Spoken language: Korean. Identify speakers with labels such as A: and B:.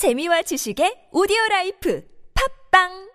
A: 재미와 지식의 오디오 라이프. 팝빵